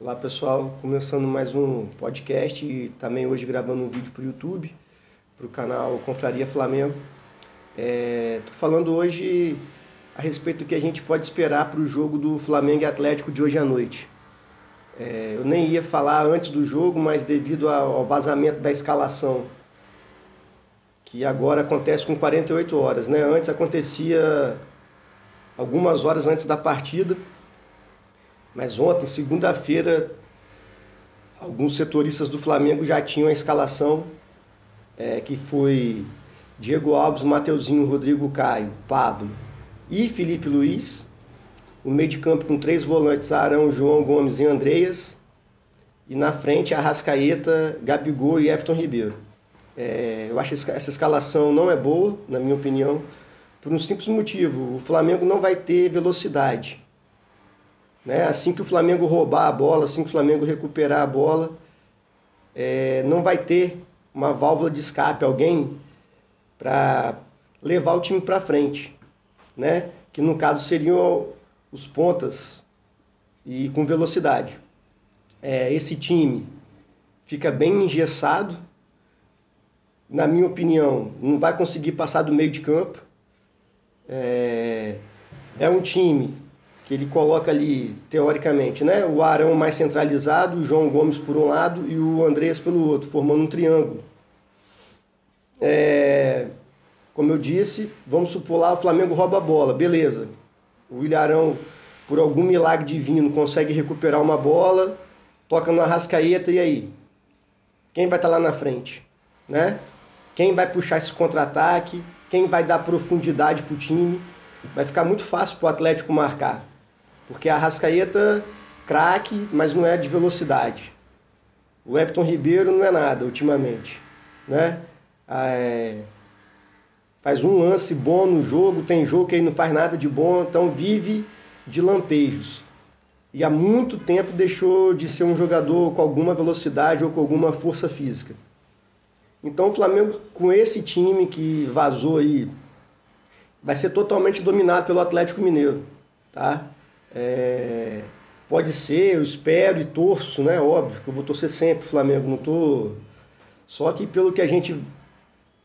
Olá pessoal, começando mais um podcast e também hoje gravando um vídeo para o YouTube, para o canal Confraria Flamengo. Estou falando hoje a respeito do que a gente pode esperar para o jogo do Flamengo e Atlético de hoje à noite. É, eu nem ia falar antes do jogo, mas devido ao vazamento da escalação, que agora acontece com 48 horas, né? Antes acontecia algumas horas antes da partida mas ontem, segunda-feira, alguns setoristas do Flamengo já tinham a escalação é, que foi Diego Alves, Mateuzinho, Rodrigo Caio, Pablo e Felipe Luiz. O meio de campo com três volantes, Arão, João Gomes e Andreas. E na frente, Arrascaeta, Gabigol e Everton Ribeiro. É, eu acho que essa escalação não é boa, na minha opinião, por um simples motivo. O Flamengo não vai ter velocidade. Né? Assim que o Flamengo roubar a bola, assim que o Flamengo recuperar a bola, é, não vai ter uma válvula de escape, alguém para levar o time para frente, né? Que no caso seriam os pontas e com velocidade. É, esse time fica bem engessado, na minha opinião, não vai conseguir passar do meio de campo. É, é um time que ele coloca ali, teoricamente, né, o Arão mais centralizado, o João Gomes por um lado e o Andrés pelo outro, formando um triângulo. É, como eu disse, vamos supor lá, o Flamengo rouba a bola, beleza. O Ilharão, por algum milagre divino, consegue recuperar uma bola, toca no Arrascaeta, e aí? Quem vai estar tá lá na frente? Né? Quem vai puxar esse contra-ataque? Quem vai dar profundidade para o time? Vai ficar muito fácil para o Atlético marcar. Porque a Rascaeta, craque, mas não é de velocidade. O Everton Ribeiro não é nada ultimamente. Né? Ah, é... Faz um lance bom no jogo, tem jogo que ele não faz nada de bom, então vive de lampejos. E há muito tempo deixou de ser um jogador com alguma velocidade ou com alguma força física. Então o Flamengo, com esse time que vazou aí, vai ser totalmente dominado pelo Atlético Mineiro. Tá? É, pode ser, eu espero e torço, né? Óbvio que eu vou torcer sempre Flamengo, não tô. Só que pelo que a gente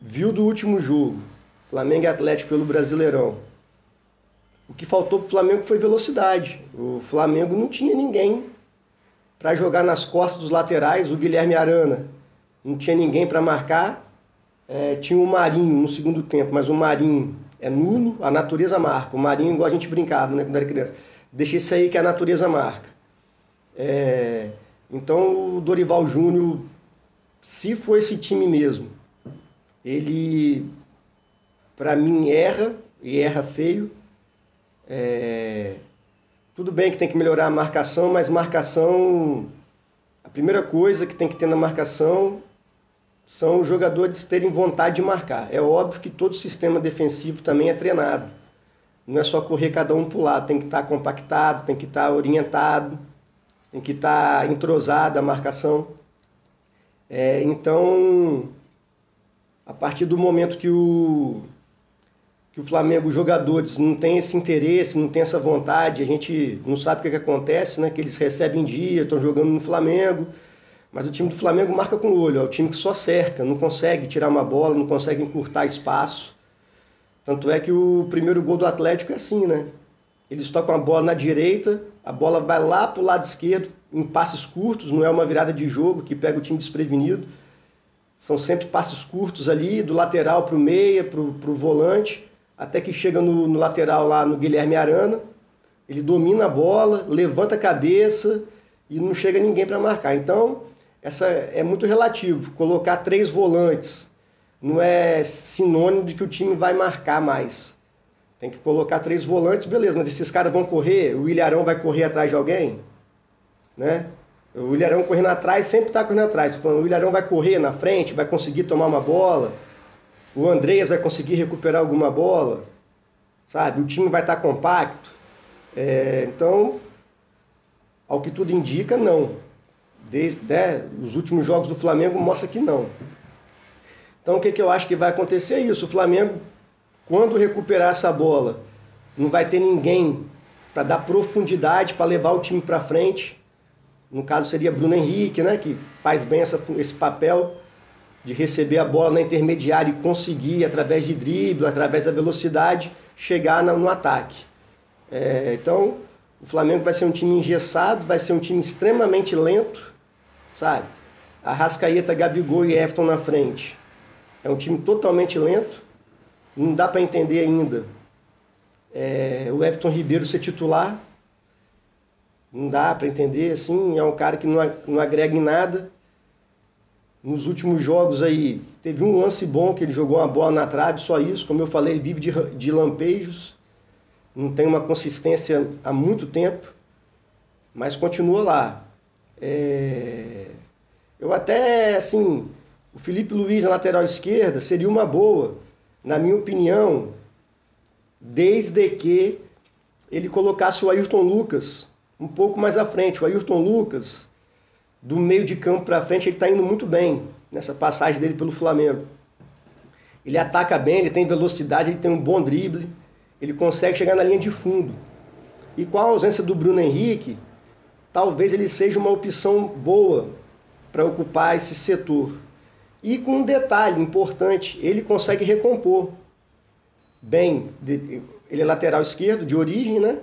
viu do último jogo, Flamengo e Atlético pelo Brasileirão, o que faltou para o Flamengo foi velocidade. O Flamengo não tinha ninguém para jogar nas costas dos laterais, o Guilherme Arana não tinha ninguém para marcar. É, tinha o Marinho no segundo tempo, mas o Marinho é nulo, a natureza marca. O Marinho, igual a gente brincava né, quando era criança deixa isso aí que a natureza marca. É, então o Dorival Júnior, se for esse time mesmo, ele para mim erra e erra feio. É, tudo bem que tem que melhorar a marcação, mas marcação, a primeira coisa que tem que ter na marcação são os jogadores terem vontade de marcar. É óbvio que todo sistema defensivo também é treinado. Não é só correr cada um para o lado, tem que estar tá compactado, tem que estar tá orientado, tem que estar tá entrosada a marcação. É, então, a partir do momento que o, que o Flamengo, os jogadores, não tem esse interesse, não tem essa vontade, a gente não sabe o que, que acontece, né? Que eles recebem dia, estão jogando no Flamengo, mas o time do Flamengo marca com o olho, é o time que só cerca, não consegue tirar uma bola, não consegue encurtar espaço. Tanto é que o primeiro gol do Atlético é assim, né? Eles tocam a bola na direita, a bola vai lá para o lado esquerdo, em passes curtos, não é uma virada de jogo que pega o time desprevenido. São sempre passes curtos ali, do lateral para o meia, para o volante, até que chega no, no lateral lá no Guilherme Arana. Ele domina a bola, levanta a cabeça e não chega ninguém para marcar. Então, essa é muito relativo. Colocar três volantes não é sinônimo de que o time vai marcar mais. Tem que colocar três volantes, beleza, mas esses caras vão correr, o Ilharão vai correr atrás de alguém? Né? O Ilharão correndo atrás sempre está correndo atrás. O Ilharão vai correr na frente, vai conseguir tomar uma bola, o Andreas vai conseguir recuperar alguma bola, sabe? O time vai estar tá compacto. É, então, ao que tudo indica, não. Desde né, os últimos jogos do Flamengo mostra que não. Então o que, que eu acho que vai acontecer é isso. O Flamengo, quando recuperar essa bola, não vai ter ninguém para dar profundidade, para levar o time para frente. no caso seria Bruno Henrique, né, que faz bem essa, esse papel de receber a bola na intermediária e conseguir, através de drible, através da velocidade, chegar no ataque. É, então, o Flamengo vai ser um time engessado, vai ser um time extremamente lento, sabe? A Rascaeta, Gabigol e Everton na frente. É um time totalmente lento. Não dá para entender ainda é, o Everton Ribeiro ser titular. Não dá para entender, assim, é um cara que não, não agrega em nada. Nos últimos jogos aí, teve um lance bom que ele jogou uma bola na trave, só isso. Como eu falei, ele vive de, de lampejos, não tem uma consistência há muito tempo, mas continua lá. É... Eu até, assim, o Felipe Luiz na lateral esquerda seria uma boa, na minha opinião, desde que ele colocasse o Ayrton Lucas um pouco mais à frente. O Ayrton Lucas do meio de campo para frente, ele está indo muito bem nessa passagem dele pelo Flamengo. Ele ataca bem, ele tem velocidade, ele tem um bom drible, ele consegue chegar na linha de fundo. E com a ausência do Bruno Henrique, talvez ele seja uma opção boa para ocupar esse setor. E com um detalhe importante, ele consegue recompor bem. Ele é lateral esquerdo de origem, né?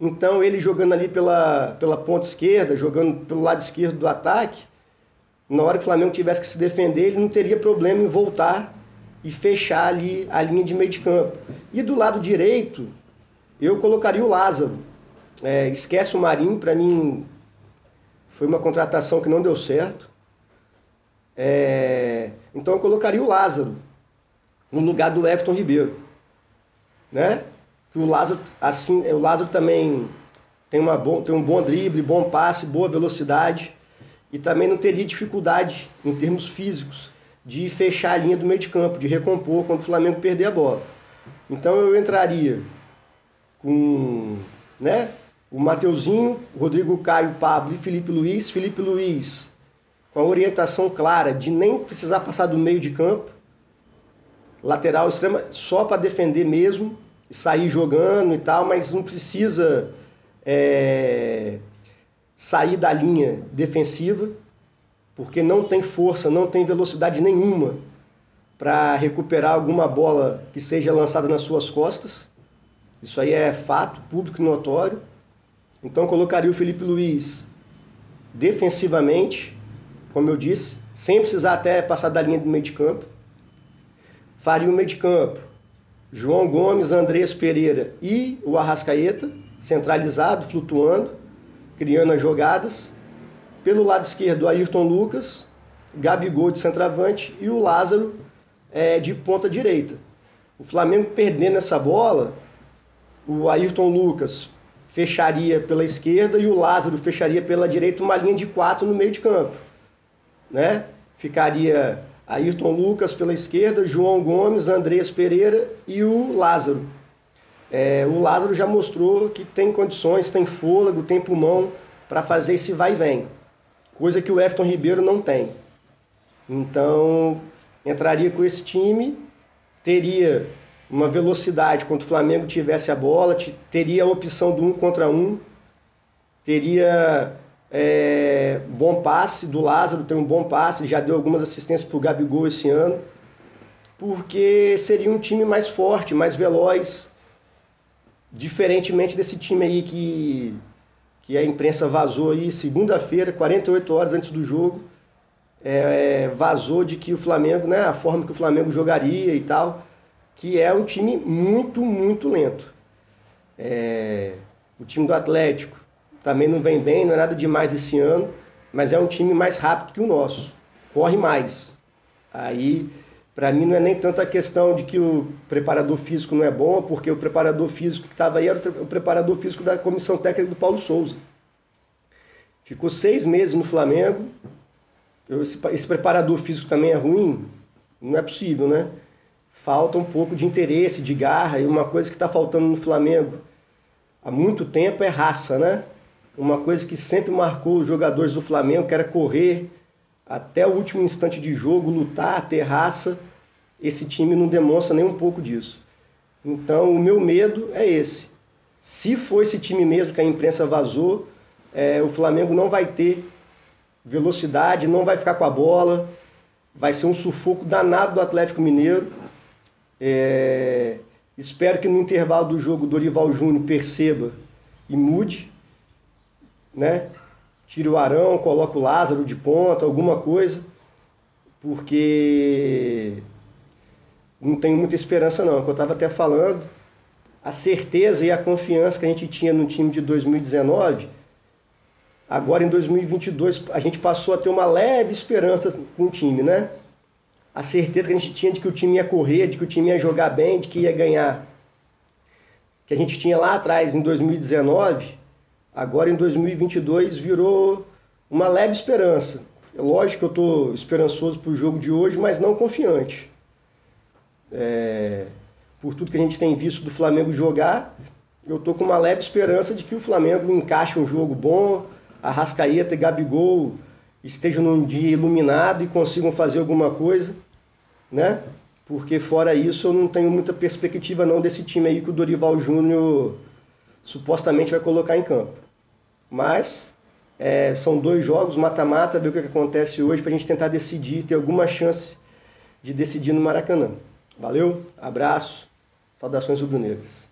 Então ele jogando ali pela, pela ponta esquerda, jogando pelo lado esquerdo do ataque, na hora que o Flamengo tivesse que se defender, ele não teria problema em voltar e fechar ali a linha de meio de campo. E do lado direito, eu colocaria o Lázaro. É, esquece o Marinho, para mim foi uma contratação que não deu certo. É, então eu colocaria o Lázaro no lugar do Everton Ribeiro. Né? que o Lázaro, assim, o Lázaro também tem, uma bom, tem um bom drible, bom passe, boa velocidade e também não teria dificuldade em termos físicos de fechar a linha do meio de campo, de recompor quando o Flamengo perder a bola. Então eu entraria com né, o Mateuzinho, Rodrigo Caio, Pablo e Felipe Luiz. Felipe Luiz com a orientação clara de nem precisar passar do meio de campo, lateral extrema, só para defender mesmo sair jogando e tal, mas não precisa é, sair da linha defensiva, porque não tem força, não tem velocidade nenhuma para recuperar alguma bola que seja lançada nas suas costas. Isso aí é fato, público e notório. Então colocaria o Felipe Luiz defensivamente, como eu disse, sem precisar até passar da linha do meio de campo. Faria o meio de campo João Gomes, Andrés Pereira e o Arrascaeta, centralizado, flutuando, criando as jogadas. Pelo lado esquerdo, Ayrton Lucas, Gabigol de centroavante e o Lázaro é, de ponta direita. O Flamengo perdendo essa bola, o Ayrton Lucas fecharia pela esquerda e o Lázaro fecharia pela direita uma linha de quatro no meio de campo. Né? Ficaria Ayrton Lucas pela esquerda, João Gomes, Andrés Pereira e o Lázaro. É, o Lázaro já mostrou que tem condições, tem fôlego, tem pulmão para fazer esse vai e vem, coisa que o Everton Ribeiro não tem. Então, entraria com esse time, teria uma velocidade quando o Flamengo tivesse a bola, teria a opção do um contra um, teria é, bom passe do Lázaro, tem um bom passe, já deu algumas assistências para o Gabigol esse ano, porque seria um time mais forte, mais veloz, diferentemente desse time aí que, que a imprensa vazou aí segunda-feira, 48 horas antes do jogo, é, vazou de que o Flamengo, né, a forma que o Flamengo jogaria e tal, que é um time muito, muito lento. É, o time do Atlético também não vem bem, não é nada demais esse ano, mas é um time mais rápido que o nosso, corre mais. Aí, para mim, não é nem tanto a questão de que o preparador físico não é bom, porque o preparador físico que estava aí era o preparador físico da comissão técnica do Paulo Souza. Ficou seis meses no Flamengo. Esse, esse preparador físico também é ruim? Não é possível, né? Falta um pouco de interesse, de garra, e uma coisa que está faltando no Flamengo há muito tempo é raça, né? Uma coisa que sempre marcou os jogadores do Flamengo, que era correr até o último instante de jogo, lutar, ter raça. Esse time não demonstra nem um pouco disso. Então, o meu medo é esse. Se for esse time mesmo que a imprensa vazou, é, o Flamengo não vai ter velocidade, não vai ficar com a bola, vai ser um sufoco danado do Atlético Mineiro. É, espero que no intervalo do jogo Dorival Júnior perceba e mude, né? Tire o Arão, coloque o Lázaro de ponta, alguma coisa, porque não tenho muita esperança não. É eu estava até falando, a certeza e a confiança que a gente tinha no time de 2019, agora em 2022 a gente passou a ter uma leve esperança com o time, né? A certeza que a gente tinha de que o time ia correr, de que o time ia jogar bem, de que ia ganhar. Que a gente tinha lá atrás em 2019, agora em 2022 virou uma leve esperança. É lógico que eu estou esperançoso para o jogo de hoje, mas não confiante. É por tudo que a gente tem visto do Flamengo jogar, eu estou com uma leve esperança de que o Flamengo encaixe um jogo bom, a Rascaeta e Gabigol estejam num dia iluminado e consigam fazer alguma coisa, né? Porque fora isso eu não tenho muita perspectiva não desse time aí que o Dorival Júnior supostamente vai colocar em campo. Mas é, são dois jogos, mata-mata, ver o que acontece hoje para a gente tentar decidir, ter alguma chance de decidir no Maracanã. Valeu, abraço. Saudações rubro-negras.